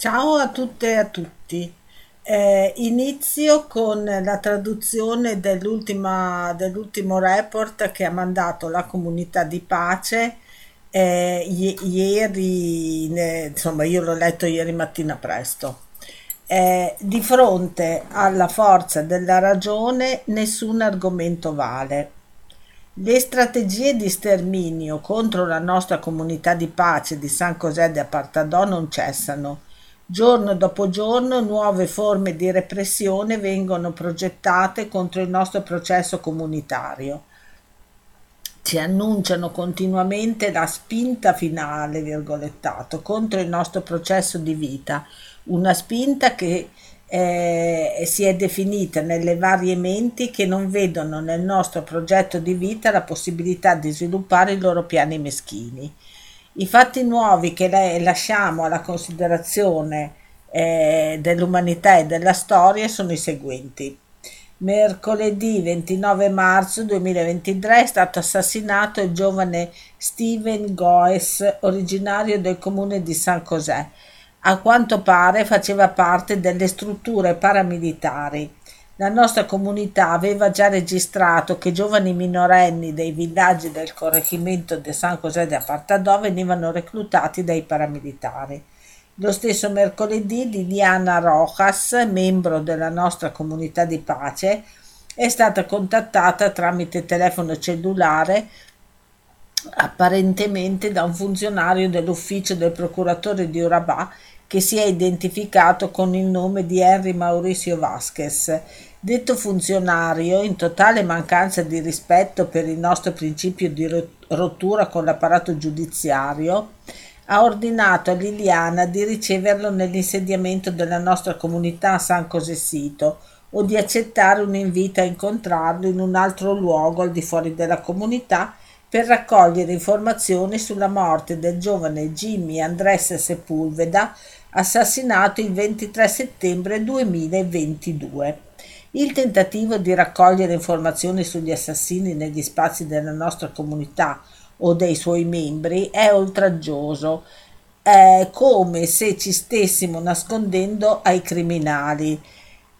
Ciao a tutte e a tutti. Eh, inizio con la traduzione dell'ultimo report che ha mandato la comunità di pace eh, ieri, insomma io l'ho letto ieri mattina presto. Eh, di fronte alla forza della ragione nessun argomento vale. Le strategie di sterminio contro la nostra comunità di pace di San José de Apartadò non cessano. Giorno dopo giorno nuove forme di repressione vengono progettate contro il nostro processo comunitario. Ci annunciano continuamente la spinta finale, virgolettato, contro il nostro processo di vita, una spinta che eh, si è definita nelle varie menti che non vedono nel nostro progetto di vita la possibilità di sviluppare i loro piani meschini. I fatti nuovi che lasciamo alla considerazione eh, dell'umanità e della storia sono i seguenti. Mercoledì 29 marzo 2023 è stato assassinato il giovane Steven Goes, originario del comune di San José. A quanto pare faceva parte delle strutture paramilitari. La nostra comunità aveva già registrato che giovani minorenni dei villaggi del correggimento di San José de Apartadó venivano reclutati dai paramilitari. Lo stesso mercoledì Liliana Rojas, membro della nostra comunità di pace, è stata contattata tramite telefono cellulare apparentemente da un funzionario dell'ufficio del procuratore di Urabá che si è identificato con il nome di Henry Mauricio Vasquez. Detto funzionario, in totale mancanza di rispetto per il nostro principio di ro- rottura con l'apparato giudiziario, ha ordinato a Liliana di riceverlo nell'insediamento della nostra comunità a San Cosessito o di accettare un invito a incontrarlo in un altro luogo al di fuori della comunità per raccogliere informazioni sulla morte del giovane Jimmy Andrés Sepulveda, assassinato il 23 settembre 2022. Il tentativo di raccogliere informazioni sugli assassini negli spazi della nostra comunità o dei suoi membri è oltraggioso, è come se ci stessimo nascondendo ai criminali,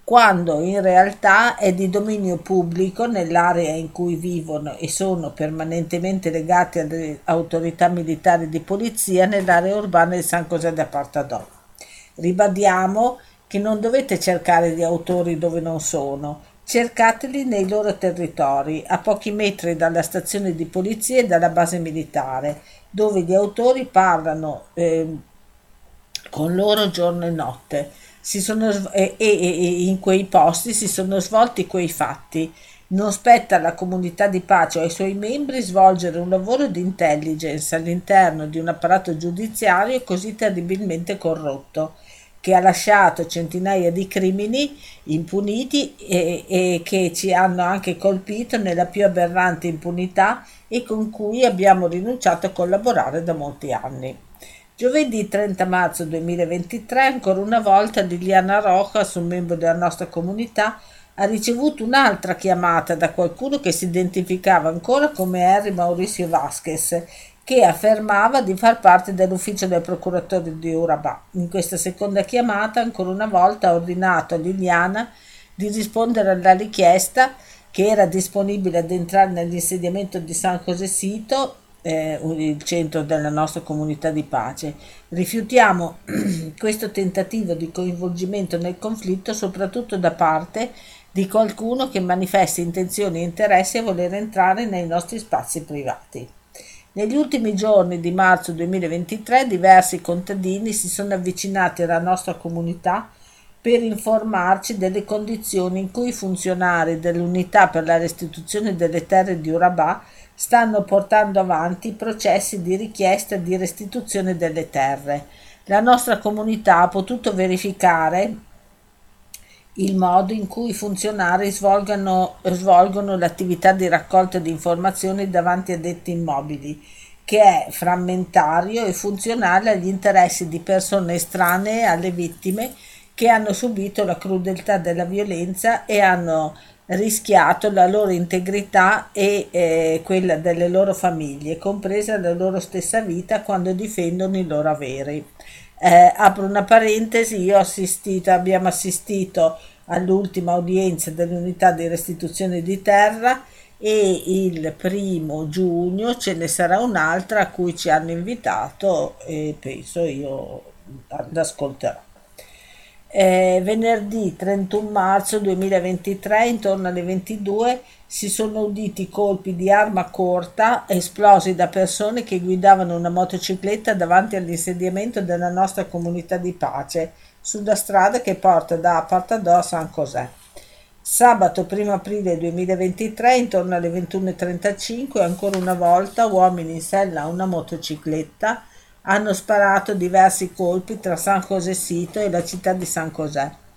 quando in realtà è di dominio pubblico nell'area in cui vivono e sono permanentemente legati alle autorità militari di polizia nell'area urbana di San José de Apartadó. Ribadiamo che non dovete cercare gli autori dove non sono, cercateli nei loro territori, a pochi metri dalla stazione di polizia e dalla base militare, dove gli autori parlano eh, con loro giorno e notte. Sono, sv- e, e- e in quei posti si sono svolti quei fatti. Non spetta alla comunità di pace o ai suoi membri svolgere un lavoro di intelligence all'interno di un apparato giudiziario così terribilmente corrotto che ha lasciato centinaia di crimini impuniti e, e che ci hanno anche colpito nella più aberrante impunità e con cui abbiamo rinunciato a collaborare da molti anni. Giovedì 30 marzo 2023, ancora una volta Liliana Rojas, un membro della nostra comunità, ha ricevuto un'altra chiamata da qualcuno che si identificava ancora come Henry Mauricio Vasquez che affermava di far parte dell'ufficio del procuratore di Urabá. In questa seconda chiamata, ancora una volta, ha ordinato a Liliana di rispondere alla richiesta che era disponibile ad entrare nell'insediamento di San José Sito, eh, il centro della nostra comunità di pace. Rifiutiamo questo tentativo di coinvolgimento nel conflitto soprattutto da parte di qualcuno che manifesti intenzioni e interessi a voler entrare nei nostri spazi privati. Negli ultimi giorni di marzo 2023 diversi contadini si sono avvicinati alla nostra comunità per informarci delle condizioni in cui i funzionari dell'unità per la restituzione delle terre di Urabá stanno portando avanti i processi di richiesta di restituzione delle terre. La nostra comunità ha potuto verificare il modo in cui i funzionari svolgono, svolgono l'attività di raccolta di informazioni davanti a detti immobili, che è frammentario e funzionale agli interessi di persone estranee alle vittime che hanno subito la crudeltà della violenza e hanno rischiato la loro integrità e eh, quella delle loro famiglie, compresa la loro stessa vita quando difendono i loro averi. Eh, apro una parentesi, io ho assistito, abbiamo assistito all'ultima udienza dell'unità di restituzione di terra e il primo giugno ce ne sarà un'altra a cui ci hanno invitato e penso io l'ascolterò. Eh, venerdì 31 marzo 2023 intorno alle 22 si sono uditi colpi di arma corta esplosi da persone che guidavano una motocicletta davanti all'insediamento della nostra comunità di pace sulla strada che porta da Partadò a San José. Sabato 1 aprile 2023, intorno alle 21.35, ancora una volta uomini in sella a una motocicletta hanno sparato diversi colpi tra San José Sito e la città di San José.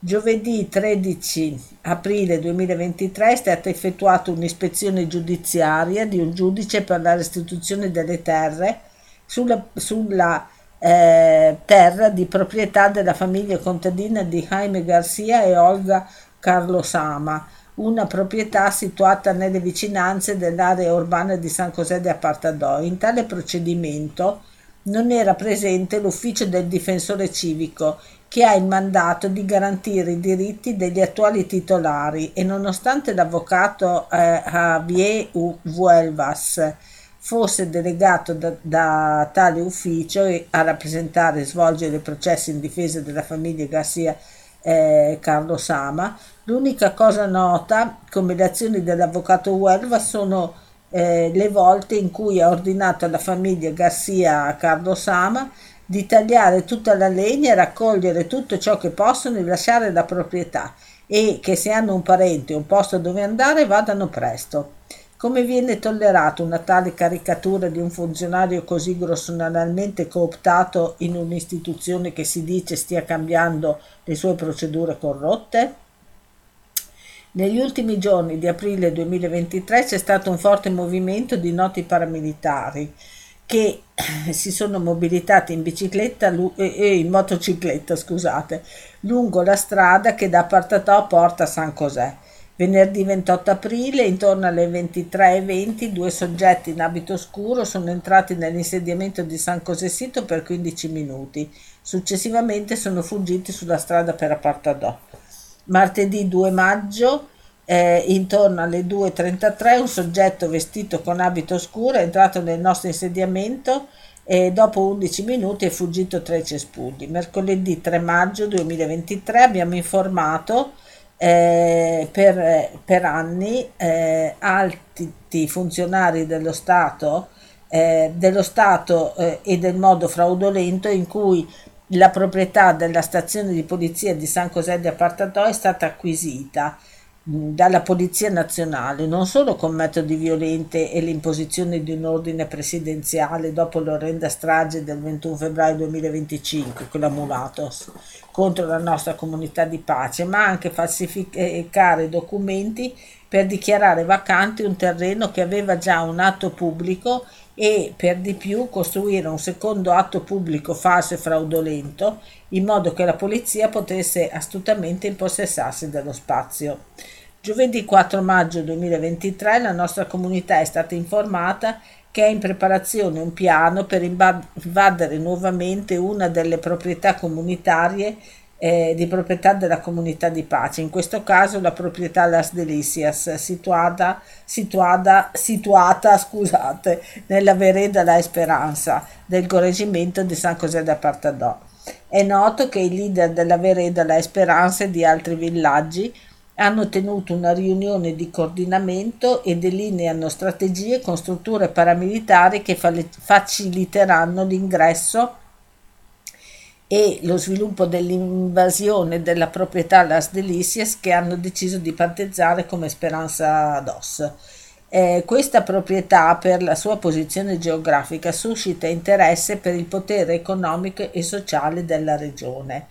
Giovedì 13 aprile 2023 è stata effettuata un'ispezione giudiziaria di un giudice per la restituzione delle terre sulla, sulla eh, terra di proprietà della famiglia contadina di Jaime Garcia e Olga Carlosama, una proprietà situata nelle vicinanze dell'area urbana di San José de Apartadó. In tale procedimento non era presente l'ufficio del difensore civico che ha il mandato di garantire i diritti degli attuali titolari e nonostante l'avvocato eh, Javier Vuelvas fosse delegato da, da, tale ufficio a rappresentare e svolgere i processi in difesa della famiglia Garcia eh, Carlo Sama, l'unica cosa nota come le azioni dell'avvocato Huelva sono eh, le volte in cui ha ordinato alla famiglia Garcia Carlo Sama di tagliare tutta la legna e raccogliere tutto ciò che possono e lasciare la proprietà e che se hanno un parente o un posto dove andare vadano presto. Come viene tollerato una tale caricatura di un funzionario così grossolanamente cooptato in un'istituzione che si dice stia cambiando le sue procedure corrotte? Negli ultimi giorni di aprile 2023 c'è stato un forte movimento di noti paramilitari che si sono mobilitati in bicicletta e in motocicletta, scusate, lungo la strada che da Partatò porta a San José. Venerdì 28 aprile, intorno alle 23.20, due soggetti in abito scuro sono entrati nell'insediamento di San José Sito per 15 minuti. Successivamente sono fuggiti sulla strada per Apartadò. Martedì 2 maggio eh, intorno alle 2.33 un soggetto vestito con abito scuro è entrato nel nostro insediamento e dopo 11 minuti è fuggito tra i cespugli. Mercoledì 3 maggio 2023 abbiamo informato eh, per, per, anni eh, alti funzionari dello Stato, eh, dello Stato eh, e del modo fraudolento in cui la proprietà della stazione di polizia di San José de Apartatò è stata acquisita dalla Polizia Nazionale non solo con metodi violenti e l'imposizione di un ordine presidenziale dopo l'orrenda strage del 21 febbraio 2025, quella Mulatos, contro la nostra comunità di pace, ma anche falsificare documenti per dichiarare vacante un terreno che aveva già un atto pubblico e per di più costruire un secondo atto pubblico falso e fraudolento in modo che la polizia potesse astutamente impossessarsi dello spazio. Giovedì 4 maggio 2023 la nostra comunità è stata informata che è in preparazione un piano per invadere nuovamente una delle proprietà comunitarie eh, di proprietà della comunità di pace, in questo caso la proprietà Las Delicias, situata, situata, situata scusate, nella vereda La Esperanza del correggimento di San José de Apartadó. È noto che i leader della vereda La Esperanza e di altri villaggi hanno tenuto una riunione di coordinamento e delineano strategie con strutture paramilitari che faciliteranno l'ingresso e lo sviluppo dell'invasione della proprietà Las Delicias che hanno deciso di battezzare come Speranza DOS. Eh, questa proprietà, per la sua posizione geografica, suscita interesse per il potere economico e sociale della regione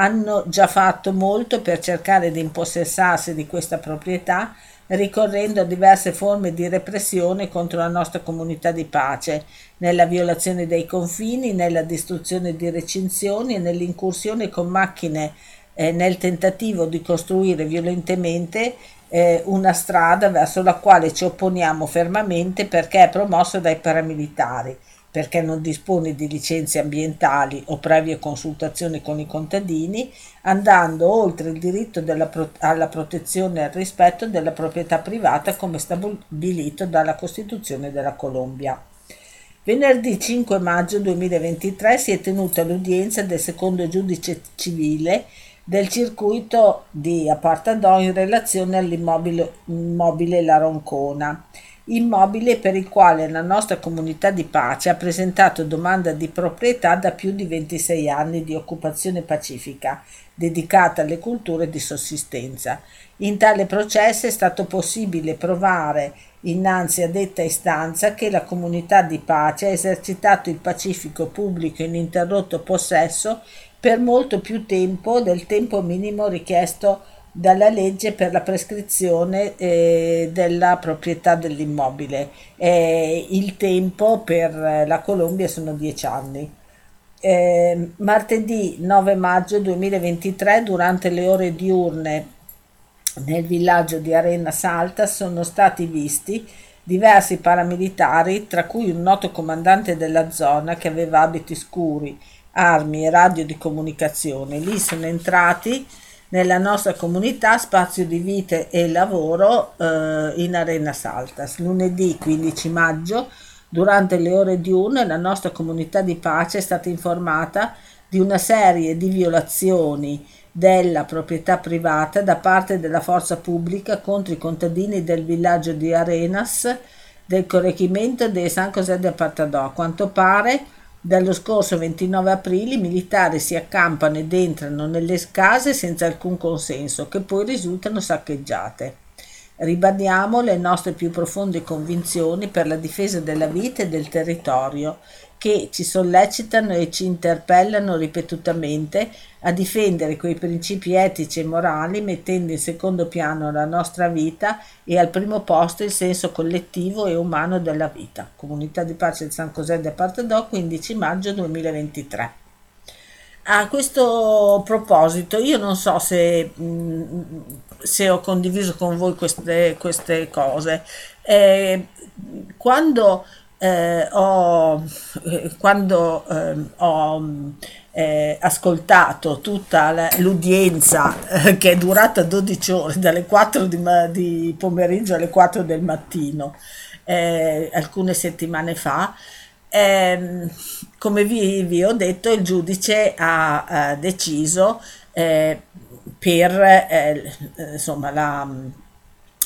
hanno già fatto molto per cercare di impossessarsi di questa proprietà, ricorrendo a diverse forme di repressione contro la nostra comunità di pace, nella violazione dei confini, nella distruzione di recinzioni e nell'incursione con macchine eh, nel tentativo di costruire violentemente eh, una strada verso la quale ci opponiamo fermamente perché è promossa dai paramilitari perché non dispone di licenze ambientali o previe consultazioni con i contadini, andando oltre il diritto pro- alla protezione e al rispetto della proprietà privata come stabilito dalla Costituzione della Colombia. Venerdì 5 maggio 2023 si è tenuta l'udienza del secondo giudice civile del circuito di Apartadò in relazione all'immobile La Roncona, immobile per il quale la nostra comunità di pace ha presentato domanda di proprietà da più di 26 anni di occupazione pacifica dedicata alle culture di sussistenza. In tale processo è stato possibile provare innanzi a detta istanza che la comunità di pace ha esercitato il pacifico pubblico ininterrotto possesso per molto più tempo del tempo minimo richiesto dalla legge per la prescrizione eh, della proprietà dell'immobile. Eh, il tempo per la Colombia sono dieci anni. Eh, martedì 9 maggio 2023, durante le ore diurne nel villaggio di Arena Salta, sono stati visti diversi paramilitari, tra cui un noto comandante della zona che aveva abiti scuri armi e radio di comunicazione. Lì sono entrati nella nostra comunità spazio di vita e lavoro eh, in Arena Saltas. Lunedì 15 maggio, durante le ore diurne, la nostra comunità di pace è stata informata di una serie di violazioni della proprietà privata da parte della forza pubblica contro i contadini del villaggio di Arenas del correggimento di San José de Partadò. A quanto pare dallo scorso 29 aprile i militari si accampano ed entrano nelle case senza alcun consenso, che poi risultano saccheggiate. Ribadiamo le nostre più profonde convinzioni per la difesa della vita e del territorio che ci sollecitano e ci interpellano ripetutamente a difendere quei principi etici e morali mettendo in secondo piano la nostra vita e al primo posto il senso collettivo e umano della vita. Comunità di Pace di San José de Partedò, 15 maggio 2023. A questo proposito, io non so se, mm, se ho condiviso con voi queste, queste cose. Eh, quando eh, ho, eh, quando eh, ho eh, ascoltato tutta la, l'udienza eh, che è durata 12 ore, dalle 4 di, di pomeriggio alle 4 del mattino, eh, alcune settimane fa, ehm, come vi, vi, ho detto, il giudice ha, ha deciso per insomma, la,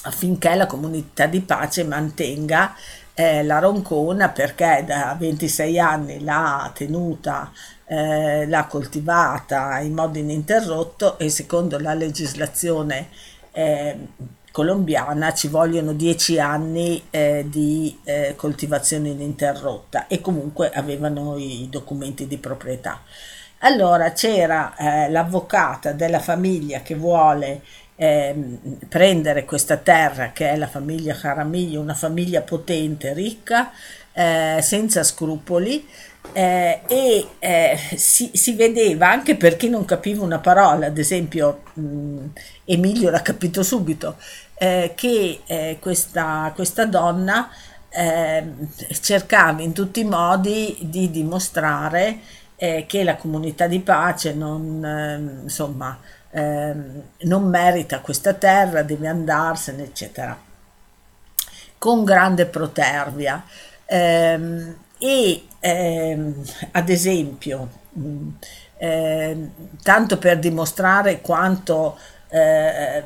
affinché la comunità di pace mantenga eh, la Roncona perché da 26 anni l'ha tenuta, eh, l'ha coltivata in modo ininterrotto e secondo la legislazione eh, colombiana ci vogliono 10 anni eh, di eh, coltivazione ininterrotta e comunque avevano i documenti di proprietà. Allora c'era eh, l'avvocata della famiglia che vuole eh, prendere questa terra che è la famiglia Jaramillo, una famiglia potente, ricca, eh, senza scrupoli eh, e eh, si, si, vedeva anche per chi non capiva una parola, ad esempio mh, Emilio l'ha capito subito, eh, che eh, questa, questa, donna ehm, cercava in tutti i modi di dimostrare che la comunità di pace non, ehm, insomma, ehm, non merita questa terra, deve andarsene, eccetera, con grande protervia. Ehm, e ehm, ad esempio, mh, mm, ehm, tanto per dimostrare quanto eh,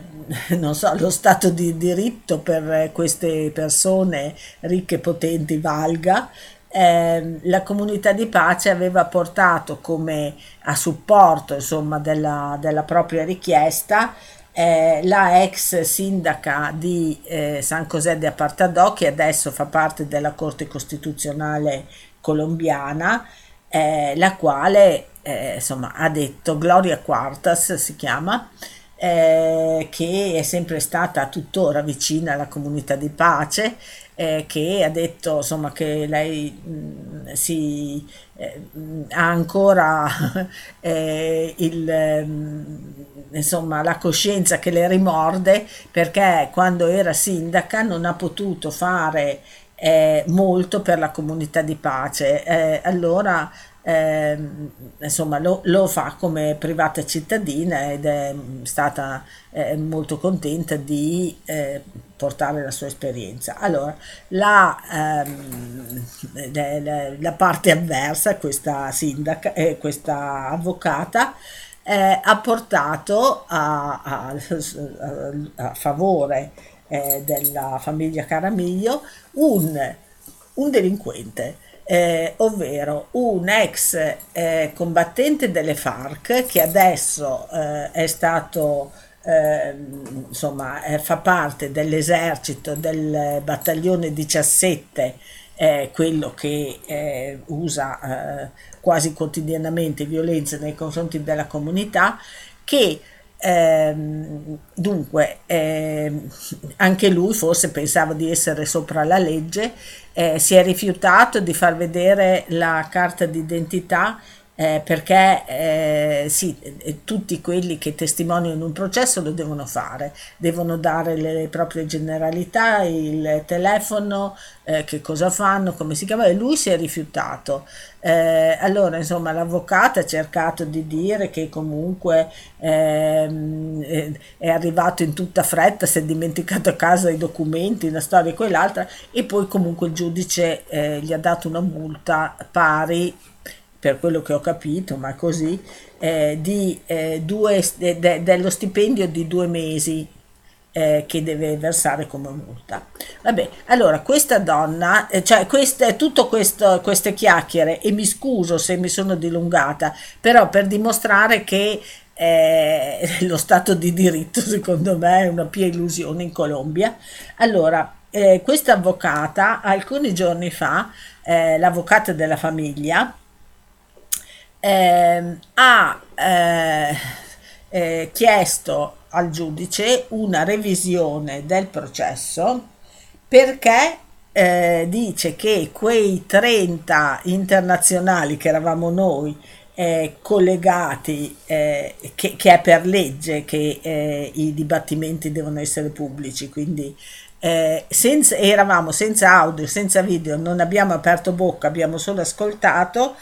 non so, lo stato di diritto per queste persone ricche e potenti valga, eh, la comunità di pace aveva portato come a supporto insomma, della, della propria richiesta eh, la ex sindaca di eh, San José de Apartadó che adesso fa parte della Corte Costituzionale colombiana eh, la quale eh, insomma, ha detto Gloria Quartas si chiama eh, che è sempre stata tuttora vicina alla comunità di pace eh, che ha detto insomma, che lei mh, mm, si, eh, ha ancora eh, il, mh, mm, insomma, la coscienza che le rimorde perché quando era sindaca non ha potuto fare eh, molto per la comunità di pace. Eh, allora eh, insomma lo, lo, fa come privata cittadina ed è stata eh, molto contenta di eh, portare la sua esperienza. Allora, la, ehm, la, parte avversa, questa sindaca, eh, questa avvocata, eh, ha portato a, a, a favore eh, della famiglia Caramiglio un, un delinquente eh, ovvero un ex eh, combattente delle FARC che adesso eh, è stato ehm, insomma eh, fa parte dell'esercito del battaglione 17 eh, quello che eh, usa quasi quotidianamente violenze nei confronti della comunità che Ehm, dunque, ehm, anche lui forse pensava di essere sopra la legge, eh, si è rifiutato di far vedere la carta d'identità eh, perché eh, sì, eh, tutti quelli che testimoniano un processo lo devono fare, devono dare le proprie generalità, il telefono, eh, che cosa fanno, come si chiama, e lui si è rifiutato. Eh, allora, insomma, l'avvocato ha cercato di dire che comunque ehm, eh, è arrivato in tutta fretta, si è dimenticato a casa i documenti, una storia e quell'altra, e poi comunque il giudice gli ha dato una multa pari per quello che ho capito, ma così, eh, di, eh, due, de, de, dello stipendio di due mesi eh, che deve versare come multa. Vabbè, allora questa donna, eh, cioè queste, tutto questo, queste chiacchiere, e mi scuso se mi sono dilungata, però per dimostrare che eh, lo Stato di diritto secondo me è una pia illusione in Colombia. Allora, eh, questa avvocata alcuni giorni fa, eh, l'avvocata della famiglia, eh, ha eh, chiesto al giudice una revisione del processo perché eh, dice che quei 30 internazionali che eravamo noi eh, collegati, eh, che, che, è per legge che eh, i dibattimenti devono essere pubblici, quindi eh, senza, eravamo senza audio, senza video, non abbiamo aperto bocca, abbiamo solo ascoltato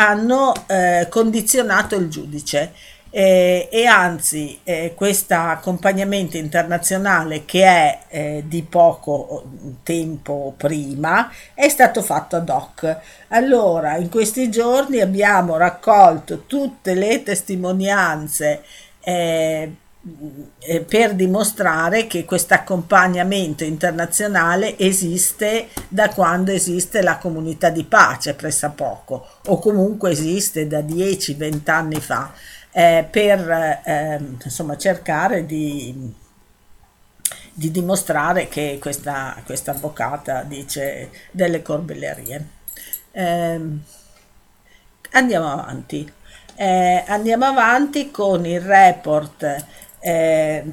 hanno eh, condizionato il giudice eh, e anzi eh, questo accompagnamento internazionale che è eh, di poco tempo prima è stato fatto ad hoc. Allora, in questi giorni abbiamo raccolto tutte le testimonianze eh, per dimostrare che questo accompagnamento internazionale esiste da quando esiste la comunità di pace pressappoco o comunque esiste da 10-20 anni fa eh, per eh, insomma cercare di, di dimostrare che questa, questa avvocata dice delle corbellerie. Eh, andiamo avanti. Eh, andiamo avanti con il report eh,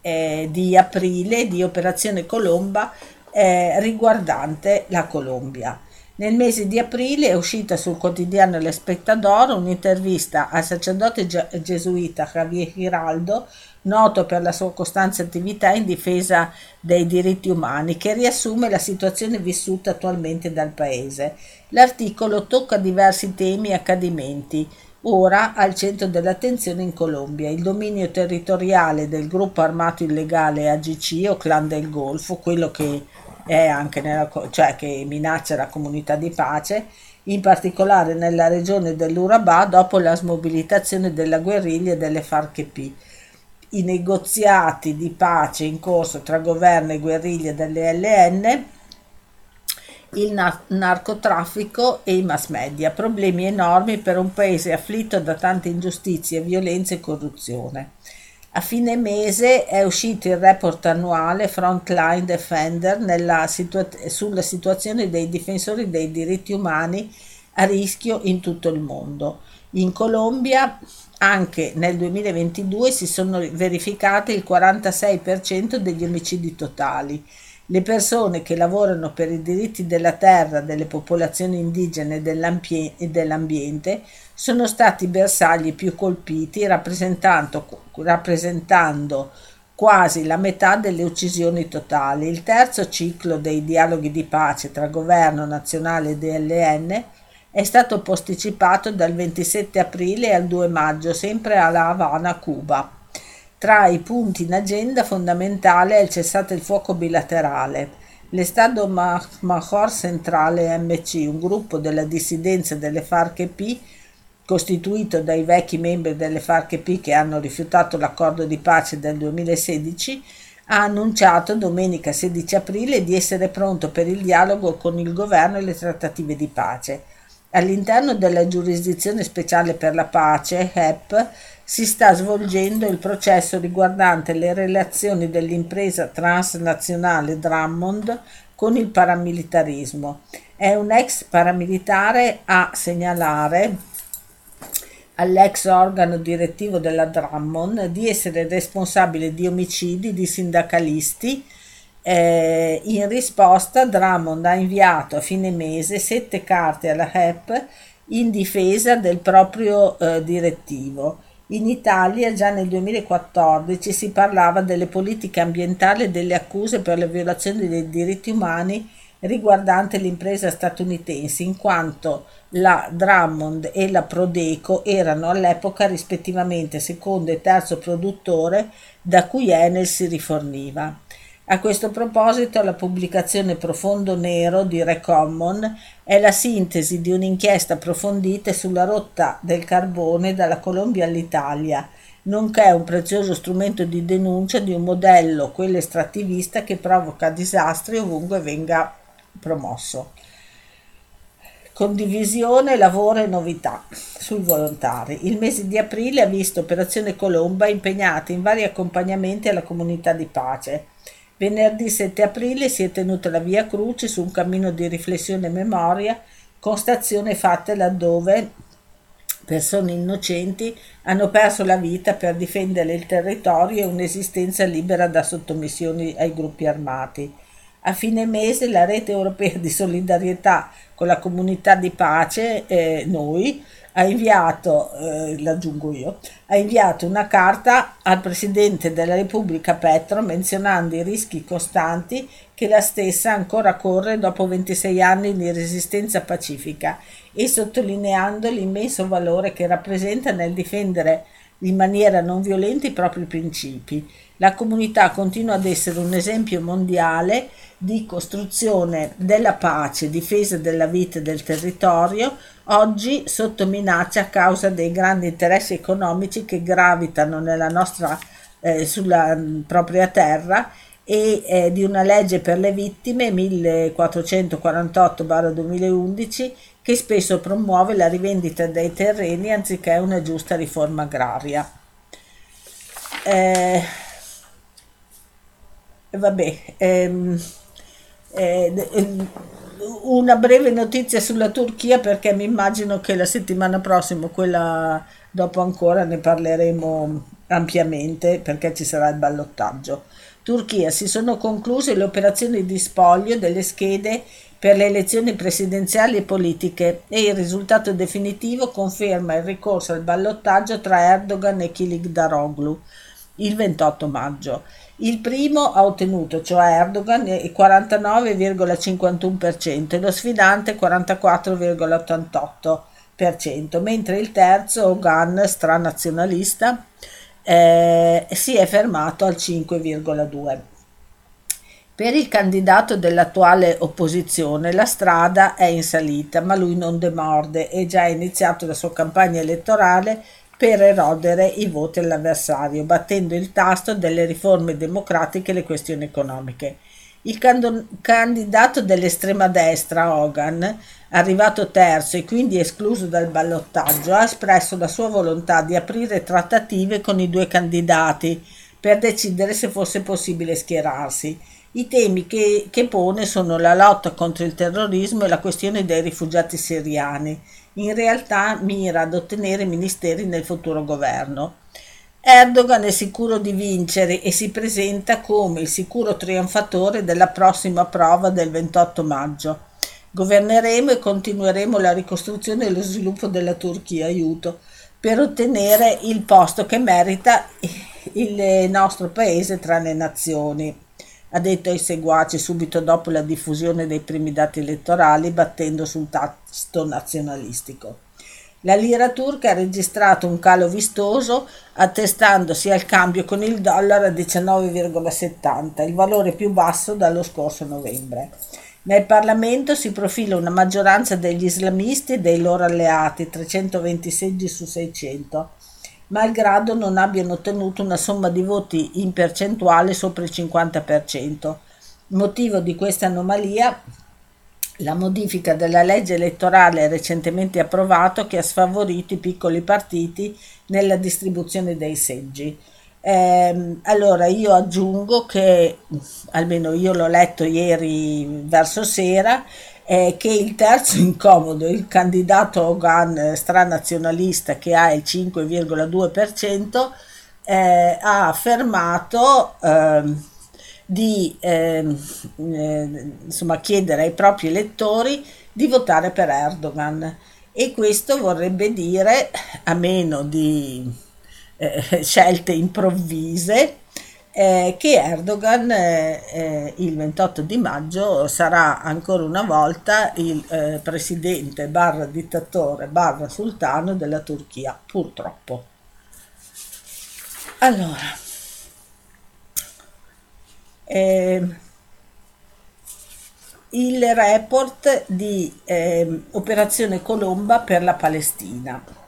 eh, di aprile di Operazione Colomba eh, riguardante la Colombia. Nel mese di aprile è uscita sul quotidiano L'Espectador un'intervista al sacerdote gesuita Javier Giraldo, noto per la sua costante attività in difesa dei diritti umani, che riassume la situazione vissuta attualmente dal paese. L'articolo tocca diversi temi e accadimenti, ora al centro dell'attenzione in Colombia, il dominio territoriale del gruppo armato illegale AGC o Clan del Golfo, quello che è anche nella, cioè che minaccia la comunità di pace, in particolare nella regione dell'Urabà dopo la smobilitazione della guerriglia delle FARC-EP. I negoziati di pace in corso tra governo e guerriglia delle LN il nar- narcotraffico e i mass media, problemi enormi per un paese afflitto da tante ingiustizie, violenza e corruzione. A fine mese è uscito il report annuale Frontline Defender situa- sulla situazione dei difensori dei diritti umani a rischio in tutto il mondo. In Colombia anche nel 2022 si sono verificati il 46% degli omicidi totali le persone che lavorano per i diritti della terra, delle popolazioni indigene e dell'ambiente sono stati i bersagli più colpiti rappresentando, quasi la metà delle uccisioni totali. Il terzo ciclo dei dialoghi di pace tra governo nazionale e DLN è stato posticipato dal 27 aprile al 2 maggio, sempre alla Havana, Cuba. Tra i punti in agenda fondamentale è il cessate il fuoco bilaterale. L'Estado Major Centrale MC, un gruppo della dissidenza delle FARC-EP costituito dai vecchi membri delle FARC-EP che hanno rifiutato l'accordo di pace del 2016, ha annunciato domenica 16 aprile di essere pronto per il dialogo con il governo e le trattative di pace. All'interno della giurisdizione speciale per la pace, HEP, si sta svolgendo il processo riguardante le relazioni dell'impresa transnazionale Drummond con il paramilitarismo. È un ex paramilitare a segnalare all'ex organo direttivo della Drummond di essere responsabile di omicidi di sindacalisti. Eh, in risposta Drummond ha inviato a fine mese sette carte alla HEP in difesa del proprio eh, direttivo. In Italia già nel 2014 si parlava delle politiche ambientali e delle accuse per le violazioni dei diritti umani riguardante l'impresa statunitense, in quanto la Drummond e la Prodeco erano all'epoca rispettivamente secondo e terzo produttore da cui Enel si riforniva. A questo proposito la pubblicazione Profondo Nero di Recommon è la sintesi di un'inchiesta approfondita sulla rotta del carbone dalla Colombia all'Italia, nonché un prezioso strumento di denuncia di un modello, quello estrattivista, che provoca disastri ovunque venga promosso. Condivisione, lavoro e novità sui volontari. Il mese di aprile ha visto Operazione Colomba impegnata in vari accompagnamenti alla comunità di pace. Venerdì 7 aprile si è tenuta la Via Cruce su un cammino di riflessione e memoria con stazioni fatte laddove persone innocenti hanno perso la vita per difendere il territorio e un'esistenza libera da sottomissioni ai gruppi armati. A fine mese la rete europea di solidarietà con la comunità di pace, eh, noi, ha inviato, eh, l'aggiungo io, ha inviato una carta al Presidente della Repubblica Petro menzionando i rischi costanti che la stessa ancora corre dopo 26 anni di resistenza pacifica e sottolineando l'immenso valore che rappresenta nel difendere in maniera non violenta i propri principi. La comunità continua ad essere un esempio mondiale di costruzione della pace, difesa della vita e del territorio, oggi sotto minaccia a causa dei grandi interessi economici che gravitano nella nostra, eh, sulla propria terra e eh, di una legge per le vittime 1448-2011 che spesso promuove la rivendita dei terreni anziché una giusta riforma agraria. Eh, vabbè, ehm, eh, una breve notizia sulla Turchia perché mi immagino che la settimana prossima, quella dopo ancora, ne parleremo ampiamente perché ci sarà il ballottaggio. Turchia si sono concluse le operazioni di spoglio delle schede per le elezioni presidenziali e politiche e il risultato definitivo conferma il ricorso al ballottaggio tra Erdogan e Kilik Daroglu il 28 maggio. Il primo ha ottenuto, cioè Erdogan, il 49,51% e lo sfidante 44,88%, mentre il terzo, Ogan, stranazionalista, eh, si è fermato al 5,2%. Per il candidato dell'attuale opposizione la strada è in salita, ma lui non demorde e già ha iniziato la sua campagna elettorale per erodere i voti all'avversario, battendo il tasto delle riforme democratiche e le questioni economiche. Il candidato dell'estrema destra, Hogan, arrivato terzo e quindi escluso dal ballottaggio, ha espresso la sua volontà di aprire trattative con i due candidati per decidere se fosse possibile schierarsi. I temi che, che pone sono la lotta contro il terrorismo e la questione dei rifugiati siriani. In realtà mira ad ottenere ministeri nel futuro governo. Erdogan è sicuro di vincere e si presenta come il sicuro trionfatore della prossima prova del 28 maggio. Governeremo e continueremo la ricostruzione e lo sviluppo della Turchia, aiuto. per ottenere il posto che merita il nostro paese tra le nazioni ha detto ai seguaci subito dopo la diffusione dei primi dati elettorali battendo sul tasto nazionalistico. La lira turca ha registrato un calo vistoso attestandosi al cambio con il dollaro a 19,70, il valore più basso dallo scorso novembre. Nel Parlamento si profila una maggioranza degli islamisti e dei loro alleati, 320 seggi su 600, malgrado non abbiano ottenuto una somma di voti in percentuale sopra il 50%. Motivo di questa anomalia la modifica della legge elettorale recentemente approvato che ha sfavorito i piccoli partiti nella distribuzione dei seggi. Eh, allora io aggiungo che, almeno io l'ho letto ieri verso sera, eh, che il terzo incomodo, il candidato Hogan eh, stranazionalista che ha il 5,2%, eh, ha affermato ehm, di ehm, eh, insomma, chiedere ai propri elettori di votare per Erdogan. E questo vorrebbe dire, a meno di eh, scelte improvvise, eh, che Erdogan eh, eh, il 28 di maggio sarà ancora una volta il eh, presidente barra dittatore barra sultano della Turchia, purtroppo. Allora, ehm, il report di ehm, Operazione Colomba per la Palestina.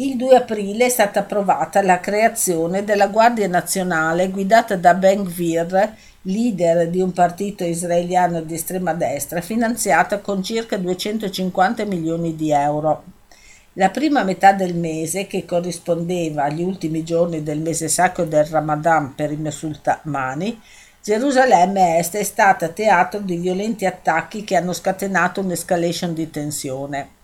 Il 2 aprile è stata approvata la creazione della Guardia Nazionale guidata da Ben Gvir, leader di un partito israeliano di estrema destra, finanziata con circa 250 milioni di euro. La prima metà del mese, che corrispondeva agli ultimi giorni del mese sacro del Ramadan per i musulmani, Gerusalemme Est è stata teatro di violenti attacchi che hanno scatenato un'escalation di tensione.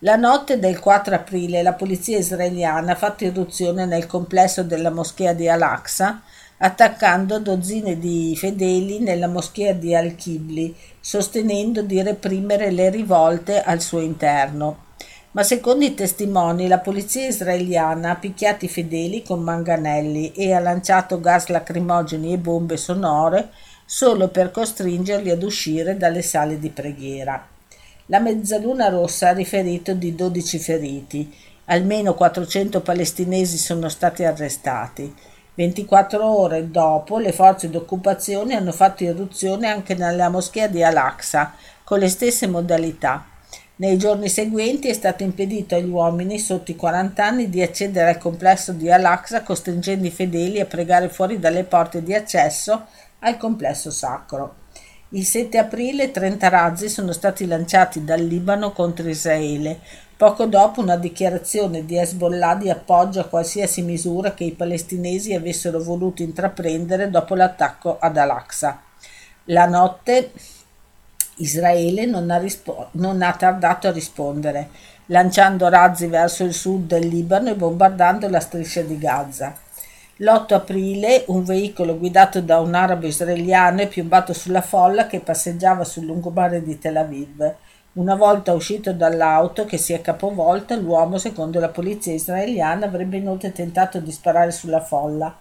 La notte del 4 aprile la polizia israeliana ha fatto irruzione nel complesso della moschea di Al-Aqsa, attaccando dozzine di fedeli nella moschea di Al-Kibli, sostenendo di reprimere le rivolte al suo interno. Ma secondo i testimoni la polizia israeliana ha picchiato i fedeli con manganelli e ha lanciato gas lacrimogeni e bombe sonore solo per costringerli ad uscire dalle sale di preghiera. La Mezzaluna Rossa ha riferito di 12 feriti, almeno 400 palestinesi sono stati arrestati. 24 ore dopo le forze d'occupazione hanno fatto irruzione anche nella moschea di Al-Aqsa con le stesse modalità. Nei giorni seguenti è stato impedito agli uomini sotto i 40 anni di accedere al complesso di Al-Aqsa costringendo i fedeli a pregare fuori dalle porte di accesso al complesso sacro. Il 7 aprile 30 razzi sono stati lanciati dal Libano contro Israele, poco dopo una dichiarazione di Hezbollah di appoggio a qualsiasi misura che i palestinesi avessero voluto intraprendere dopo l'attacco ad Al-Aqsa. La notte Israele non ha, rispo- non ha tardato a rispondere, lanciando razzi verso il sud del Libano e bombardando la striscia di Gaza. L'8 aprile un veicolo guidato da un arabo israeliano è piombato sulla folla che passeggiava sul lungomare di Tel Aviv. Una volta uscito dall'auto che si è capovolta, l'uomo, secondo la polizia israeliana, avrebbe inoltre tentato di sparare sulla folla.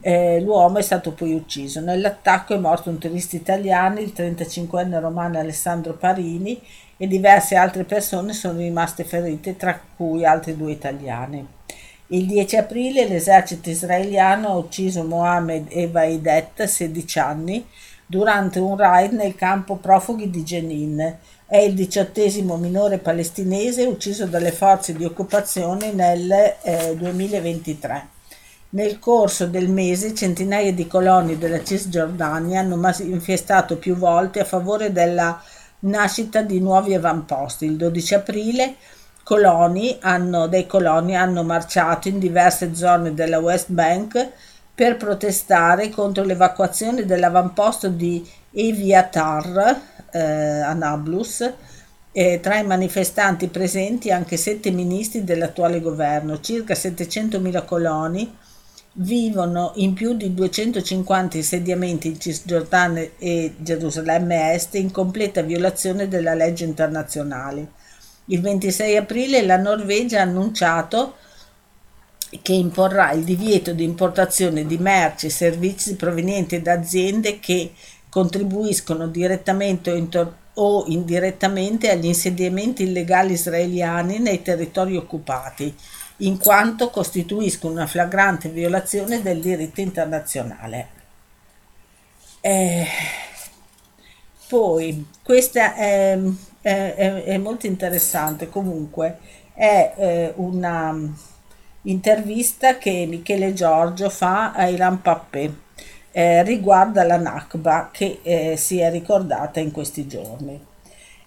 Eh, l'uomo è stato poi ucciso. Nell'attacco è morto un turista italiano, il 35enne romano Alessandro Parini, e diverse altre persone sono rimaste ferite, tra cui altri due italiani. Il 10 aprile l'esercito israeliano ha ucciso Mohamed Evaidet, 16 anni, durante un raid nel campo profughi di Jenin. È il diciottesimo minore palestinese ucciso dalle forze di occupazione nel eh, 2023. Nel corso del mese centinaia di coloni della Cisgiordania hanno manifestato più volte a favore della nascita di nuovi avamposti. Il 12 aprile coloni hanno, dei coloni hanno marciato in diverse zone della West Bank per protestare contro l'evacuazione dell'avamposto di Eviatar eh, a Nablus. E tra i manifestanti presenti anche sette ministri dell'attuale governo. Circa 700.000 coloni vivono in più di 250 insediamenti in Cisgiordania e Gerusalemme Est in completa violazione della legge internazionale. Il 26 aprile la Norvegia ha annunciato che imporrà il divieto di importazione di merci e servizi provenienti da aziende che contribuiscono direttamente o, intor- o indirettamente agli insediamenti illegali israeliani nei territori occupati, in quanto costituiscono una flagrante violazione del diritto internazionale. Eh, poi, questa è, è, è, molto interessante, comunque è eh, una intervista che Michele Giorgio fa a Ilan Pappé eh, riguarda la Nakba che eh, si è ricordata in questi giorni.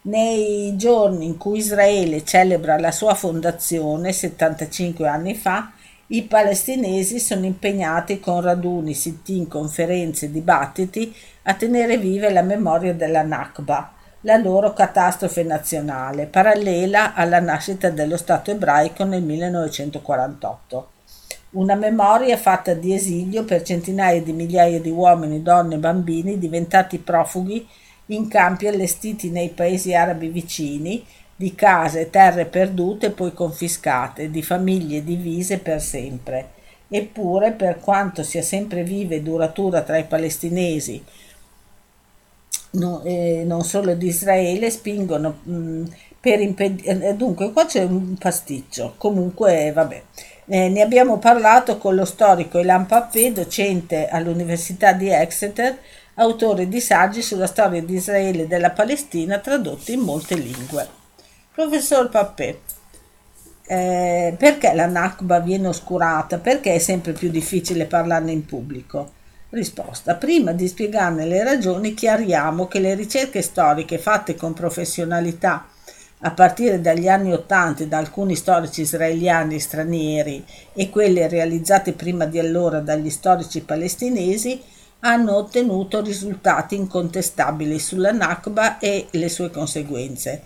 Nei giorni in cui Israele celebra la sua fondazione, 75 anni fa, i palestinesi sono impegnati con raduni, sit-in, conferenze dibattiti a tenere vive la memoria della Nakba, la loro catastrofe nazionale, parallela alla nascita dello Stato ebraico nel 1948. Una memoria fatta di esilio per centinaia di migliaia di uomini, donne e bambini diventati profughi in campi allestiti nei paesi arabi vicini, di case, terre perdute e poi confiscate, di famiglie divise per sempre. Eppure, per quanto sia sempre viva e duratura tra i palestinesi, no, eh, non solo di Israele, spingono mh, mm, per impedire... Eh, dunque, qua c'è un pasticcio. Comunque, vabbè. Eh, ne abbiamo parlato con lo storico Elan Pappé, docente all'Università di Exeter, autore di saggi sulla storia di Israele e della Palestina tradotti in molte lingue. Professor Pappé, eh, perché la Nakba viene oscurata? Perché è sempre più difficile parlarne in pubblico? Risposta. Prima di spiegarne le ragioni, chiariamo che le ricerche storiche fatte con professionalità a partire dagli anni Ottanta da alcuni storici israeliani e stranieri e quelle realizzate prima di allora dagli storici palestinesi hanno ottenuto risultati incontestabili sulla Nakba e le sue conseguenze.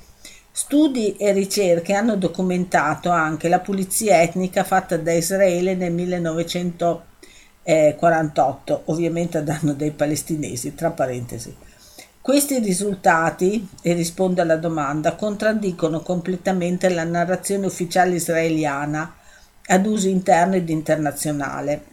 Studi e ricerche hanno documentato anche la pulizia etnica fatta da Israele nel 1900 eh, 48, ovviamente a danno dei palestinesi, tra parentesi. Questi risultati, e rispondo alla domanda, contraddicono completamente la narrazione ufficiale israeliana ad uso interno ed internazionale.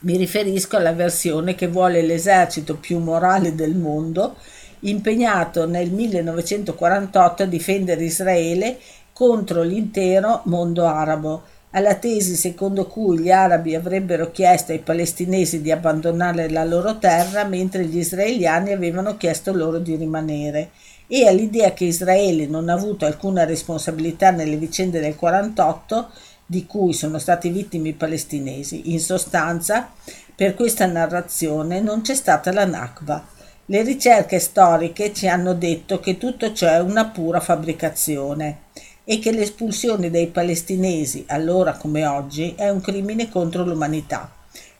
Mi riferisco alla versione che vuole l'esercito più morale del mondo, impegnato nel 1948 a difendere Israele contro l'intero mondo arabo, alla tesi secondo cui gli arabi avrebbero chiesto ai palestinesi di abbandonare la loro terra mentre gli israeliani avevano chiesto loro di rimanere e all'idea che Israele non ha avuto alcuna responsabilità nelle vicende del 48 di cui sono stati vittimi i palestinesi. In sostanza, per questa narrazione non c'è stata la Nakba. Le ricerche storiche ci hanno detto che tutto ciò è una pura fabbricazione e che l'espulsione dei palestinesi, allora come oggi, è un crimine contro l'umanità.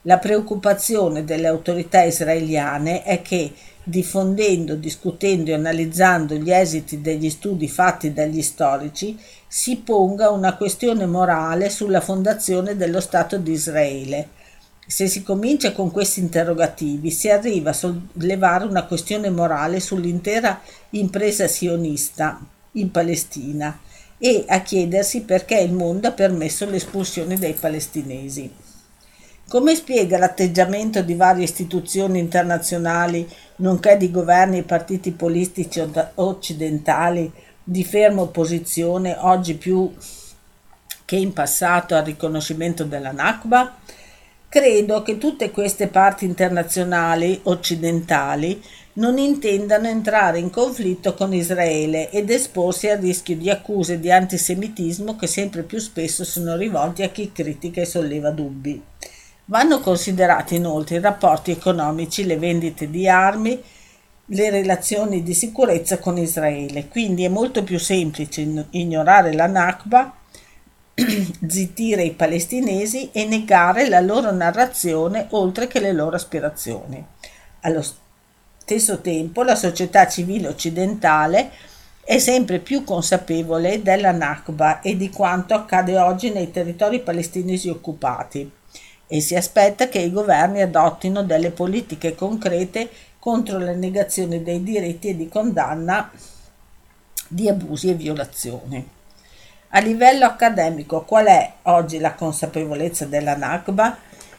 La preoccupazione delle autorità israeliane è che, diffondendo, discutendo e analizzando gli esiti degli studi fatti dagli storici, si ponga una questione morale sulla fondazione dello Stato di Israele. Se si comincia con questi interrogativi, si arriva a sollevare una questione morale sull'intera impresa sionista in Palestina e a chiedersi perché il mondo ha permesso l'espulsione dei palestinesi. Come spiega l'atteggiamento di varie istituzioni internazionali, nonché di governi e partiti politici occidentali di ferma opposizione, oggi più che in passato al riconoscimento della Nakba? Credo che tutte queste parti internazionali occidentali non intendano entrare in conflitto con Israele ed esporsi al rischio di accuse di antisemitismo che sempre più spesso sono rivolti a chi critica e solleva dubbi. Vanno considerati inoltre i rapporti economici, le vendite di armi, le relazioni di sicurezza con Israele. Quindi è molto più semplice ignorare la Nakba, zittire i palestinesi e negare la loro narrazione oltre che le loro aspirazioni. Allo stesso tempo la società civile occidentale è sempre più consapevole della Nakba e di quanto accade oggi nei territori palestinesi occupati e si aspetta che i governi adottino delle politiche concrete contro la negazione dei diritti e di condanna di abusi e violazioni. A livello accademico, qual è oggi la consapevolezza della Nakba?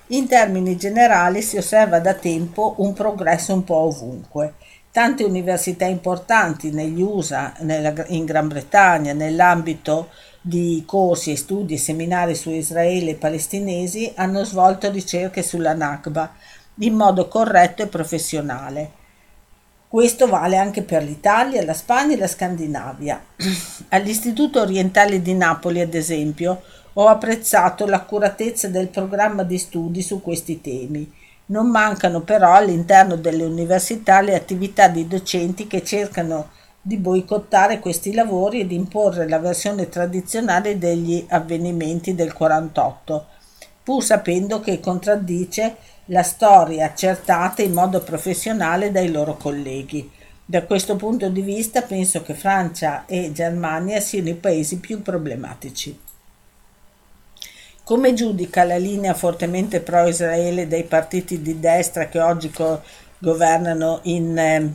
In termini generali si osserva da tempo un progresso un po' ovunque. Tante università importanti negli USA, nella, in Gran Bretagna, nell'ambito di corsi e studi e seminari su Israele e palestinesi hanno svolto ricerche sulla Nakba in modo corretto e professionale. Questo vale anche per l'Italia, la Spagna e la Scandinavia. All'Istituto Orientale di Napoli, ad esempio, ho apprezzato l'accuratezza del programma di studi su questi temi. Non mancano però all'interno delle università le attività di docenti che cercano di boicottare questi lavori ed imporre la versione tradizionale degli avvenimenti del 48, pur sapendo che contraddice la storia accertata in modo professionale dai loro colleghi. Da questo punto di vista penso che Francia e Germania siano i paesi più problematici. Come giudica la linea fortemente pro-Israele dei partiti di destra che oggi co- governano in eh,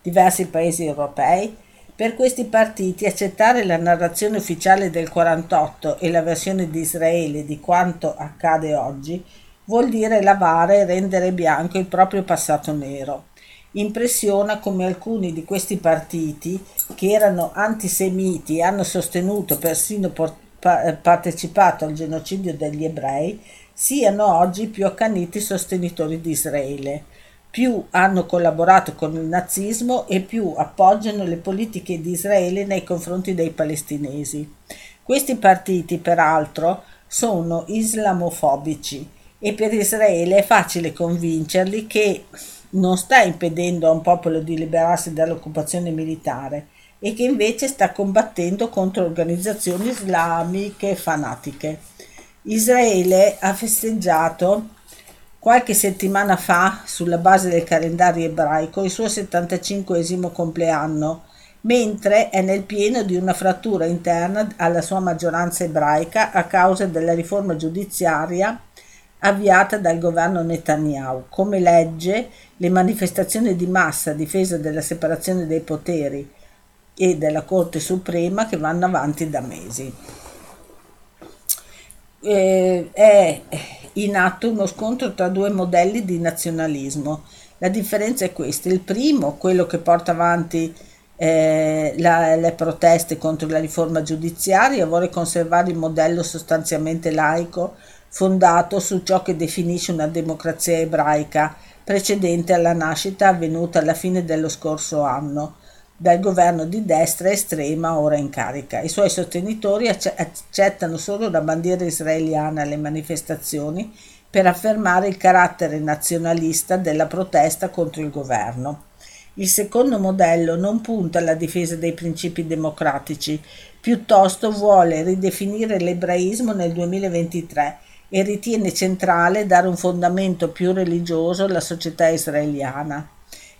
diversi paesi europei? Per questi partiti accettare la narrazione ufficiale del 48 e la versione di Israele di quanto accade oggi vuol dire lavare e rendere bianco il proprio passato nero. Impressiona come alcuni di questi partiti, che erano antisemiti e hanno sostenuto persino por- partecipato al genocidio degli ebrei, siano oggi più accaniti sostenitori di Israele più hanno collaborato con il nazismo e più appoggiano le politiche di Israele nei confronti dei palestinesi. Questi partiti, peraltro, sono islamofobici e per Israele è facile convincerli che non sta impedendo a un popolo di liberarsi dall'occupazione militare e che invece sta combattendo contro organizzazioni islamiche fanatiche. Israele ha festeggiato qualche settimana fa, sulla base del calendario ebraico, il suo 75 compleanno, mentre è nel pieno di una frattura interna alla sua maggioranza ebraica a causa della riforma giudiziaria avviata dal governo Netanyahu. Come legge, le manifestazioni di massa a difesa della separazione dei poteri e della Corte Suprema che vanno avanti da mesi. Eh, è in atto uno scontro tra due modelli di nazionalismo. La differenza è questa. Il primo, quello che porta avanti eh, la, le proteste contro la riforma giudiziaria, vuole conservare il modello sostanzialmente laico fondato su ciò che definisce una democrazia ebraica precedente alla nascita avvenuta alla fine dello scorso anno dal governo di destra estrema ora in carica. I suoi sostenitori accettano solo la bandiera israeliana alle manifestazioni per affermare il carattere nazionalista della protesta contro il governo. Il secondo modello non punta alla difesa dei principi democratici, piuttosto vuole ridefinire l'ebraismo nel 2023 e ritiene centrale dare un fondamento più religioso alla società israeliana.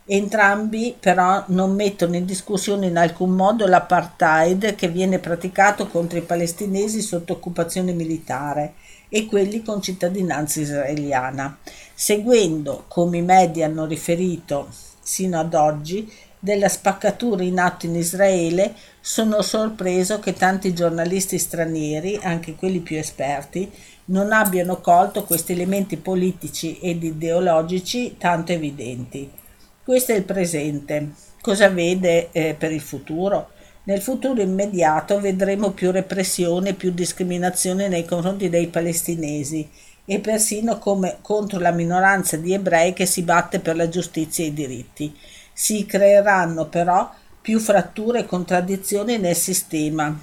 Entrambi però non mettono in discussione in alcun modo l'apartheid che viene praticato contro i palestinesi sotto occupazione militare e quelli con cittadinanza israeliana, seguendo, come i media hanno riferito sino ad oggi, della spaccatura in atto in Israele, sono sorpreso che tanti giornalisti stranieri, anche quelli più esperti, non abbiano colto questi elementi politici ed ideologici tanto evidenti. Questo è il presente. Cosa vede eh, per il futuro? Nel futuro immediato vedremo più repressione, più discriminazione nei confronti dei palestinesi e persino come contro la minoranza di ebrei che si batte per la giustizia e i diritti. Si creeranno però più fratture e contraddizioni nel sistema,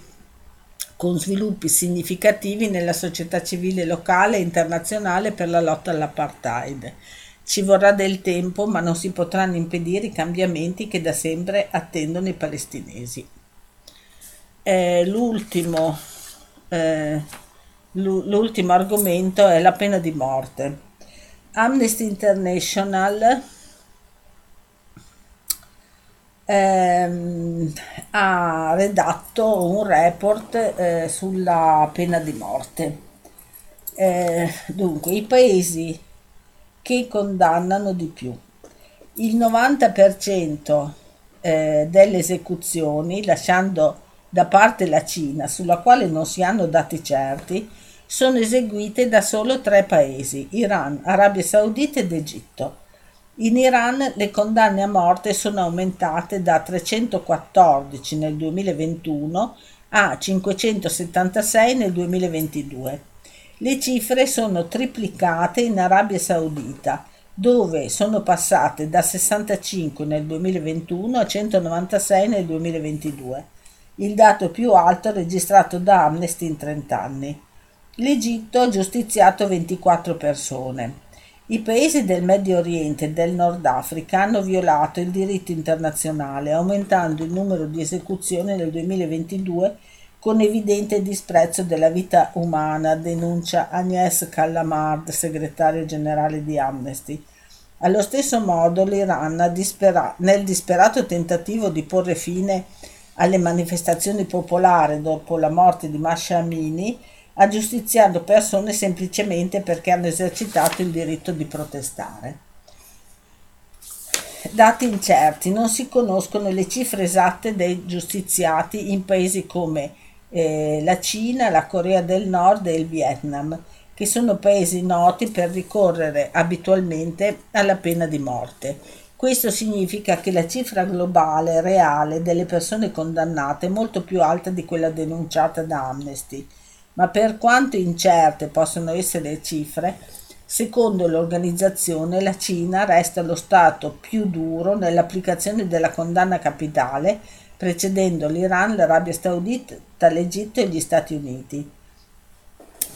con sviluppi significativi nella società civile locale e internazionale per la lotta all'apartheid. Ci vorrà del tempo, ma non si potranno impedire i cambiamenti che da sempre attendono i palestinesi. Eh, l'ultimo, eh, l'ultimo argomento è la pena di morte. Amnesty International ehm, ha redatto un report eh, sulla pena di morte. Eh, dunque, i paesi che condannano di più. Il 90% eh, delle esecuzioni, lasciando da parte la Cina, sulla quale non si hanno dati certi, sono eseguite da solo tre paesi, Iran, Arabia Saudita ed Egitto. In Iran le condanne a morte sono aumentate da 314 nel 2021 a 576 nel 2022. Le cifre sono triplicate in Arabia Saudita, dove sono passate da 65 nel 2021 a 196 nel 2022, il dato più alto registrato da Amnesty in 30 anni. L'Egitto ha giustiziato 24 persone. I paesi del Medio Oriente e del Nord Africa hanno violato il diritto internazionale, aumentando il numero di esecuzioni nel 2022 con evidente disprezzo della vita umana, denuncia Agnès Callamard, segretario generale di Amnesty. Allo stesso modo l'Iran, dispera- nel disperato tentativo di porre fine alle manifestazioni popolari dopo la morte di Masha Amini, ha giustiziato persone semplicemente perché hanno esercitato il diritto di protestare. Dati incerti, non si conoscono le cifre esatte dei giustiziati in paesi come eh, la Cina, la Corea del Nord e il Vietnam, che sono paesi noti per ricorrere abitualmente alla pena di morte. Questo significa che la cifra globale reale delle persone condannate è molto più alta di quella denunciata da Amnesty ma per quanto incerte possono essere le cifre, secondo l'organizzazione la Cina resta lo Stato più duro nell'applicazione della condanna capitale, precedendo l'Iran, l'Arabia Saudita, l'Egitto e gli Stati Uniti.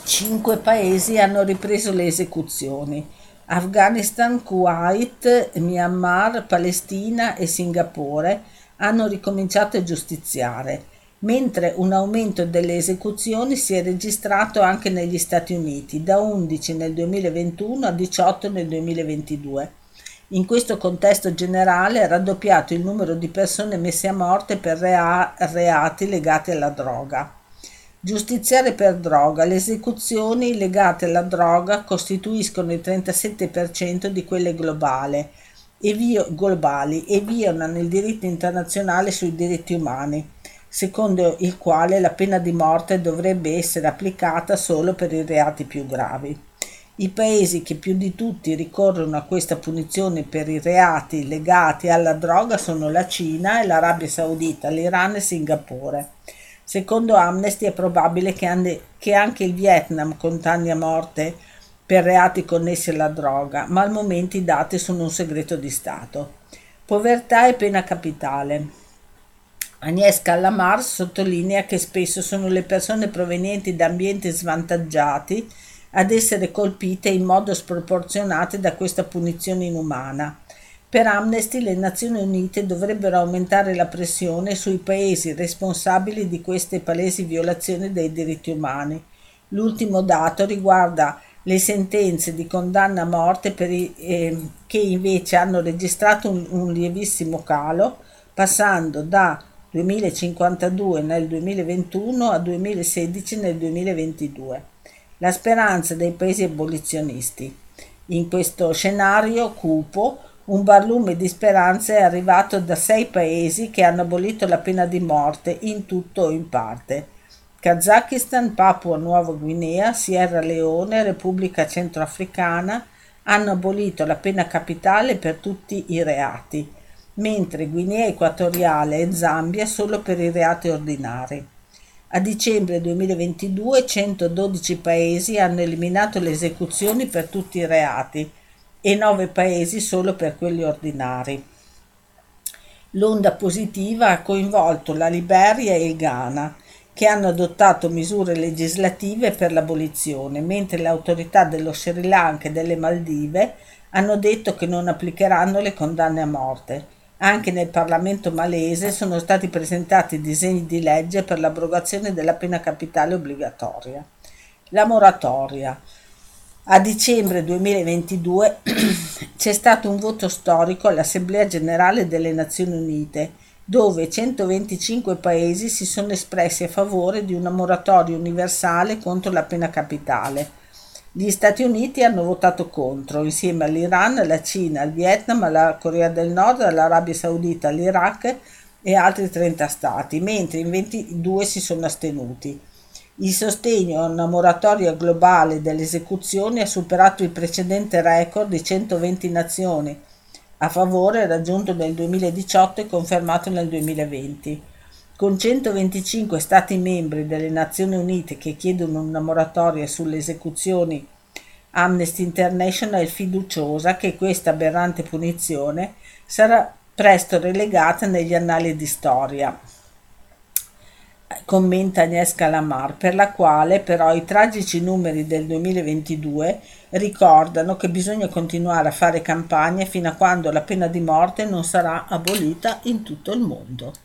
Cinque paesi hanno ripreso le esecuzioni. Afghanistan, Kuwait, Myanmar, Palestina e Singapore hanno ricominciato a giustiziare mentre un aumento delle esecuzioni si è registrato anche negli Stati Uniti, da 11 nel 2021 a 18 nel 2022. In questo contesto generale è raddoppiato il numero di persone messe a morte per rea- reati legati alla droga. Giustiziare per droga. Le esecuzioni legate alla droga costituiscono il 37% di quelle globali e, vio- globali e violano il diritto internazionale sui diritti umani secondo il quale la pena di morte dovrebbe essere applicata solo per i reati più gravi. I paesi che più di tutti ricorrono a questa punizione per i reati legati alla droga sono la Cina e l'Arabia Saudita, l'Iran e Singapore. Secondo Amnesty è probabile che anche il Vietnam condanni a morte per reati connessi alla droga, ma al momento i dati sono un segreto di Stato. Povertà e pena capitale. Agnès Callamar sottolinea che spesso sono le persone provenienti da ambienti svantaggiati ad essere colpite in modo sproporzionato da questa punizione inumana. Per Amnesty le Nazioni Unite dovrebbero aumentare la pressione sui paesi responsabili di queste palesi violazioni dei diritti umani. L'ultimo dato riguarda le sentenze di condanna a morte i, eh, che invece hanno registrato un, un lievissimo calo, passando da 2052 nel 2021 a 2016 nel 2022. La speranza dei paesi abolizionisti. In questo scenario cupo, un barlume di speranza è arrivato da sei paesi che hanno abolito la pena di morte in tutto o in parte. Kazakistan, Papua Nuova Guinea, Sierra Leone, Repubblica Centroafricana hanno abolito la pena capitale per tutti i reati mentre Guinea Equatoriale e Zambia solo per i reati ordinari. A dicembre 2022 112 paesi hanno eliminato le esecuzioni per tutti i reati e 9 paesi solo per quelli ordinari. L'onda positiva ha coinvolto la Liberia e il Ghana, che hanno adottato misure legislative per l'abolizione, mentre le autorità dello Sri Lanka e delle Maldive hanno detto che non applicheranno le condanne a morte. Anche nel Parlamento malese sono stati presentati disegni di legge per l'abrogazione della pena capitale obbligatoria. La moratoria. A dicembre 2022 c'è stato un voto storico all'Assemblea generale delle Nazioni Unite, dove 125 paesi si sono espressi a favore di una moratoria universale contro la pena capitale. Gli Stati Uniti hanno votato contro, insieme all'Iran, alla Cina, al Vietnam, alla Corea del Nord, all'Arabia Saudita, all'Iraq e altri 30 stati, mentre in 22 si sono astenuti. Il sostegno a una moratoria globale delle esecuzioni ha superato il precedente record di 120 nazioni a favore raggiunto nel 2018 e confermato nel 2020. Con 125 Stati membri delle Nazioni Unite che chiedono una moratoria sulle esecuzioni, Amnesty International è fiduciosa che questa aberrante punizione sarà presto relegata negli annali di storia commenta Agnès Calamar, per la quale però i tragici numeri del 2022 ricordano che bisogna continuare a fare campagne fino a quando la pena di morte non sarà abolita in tutto il mondo.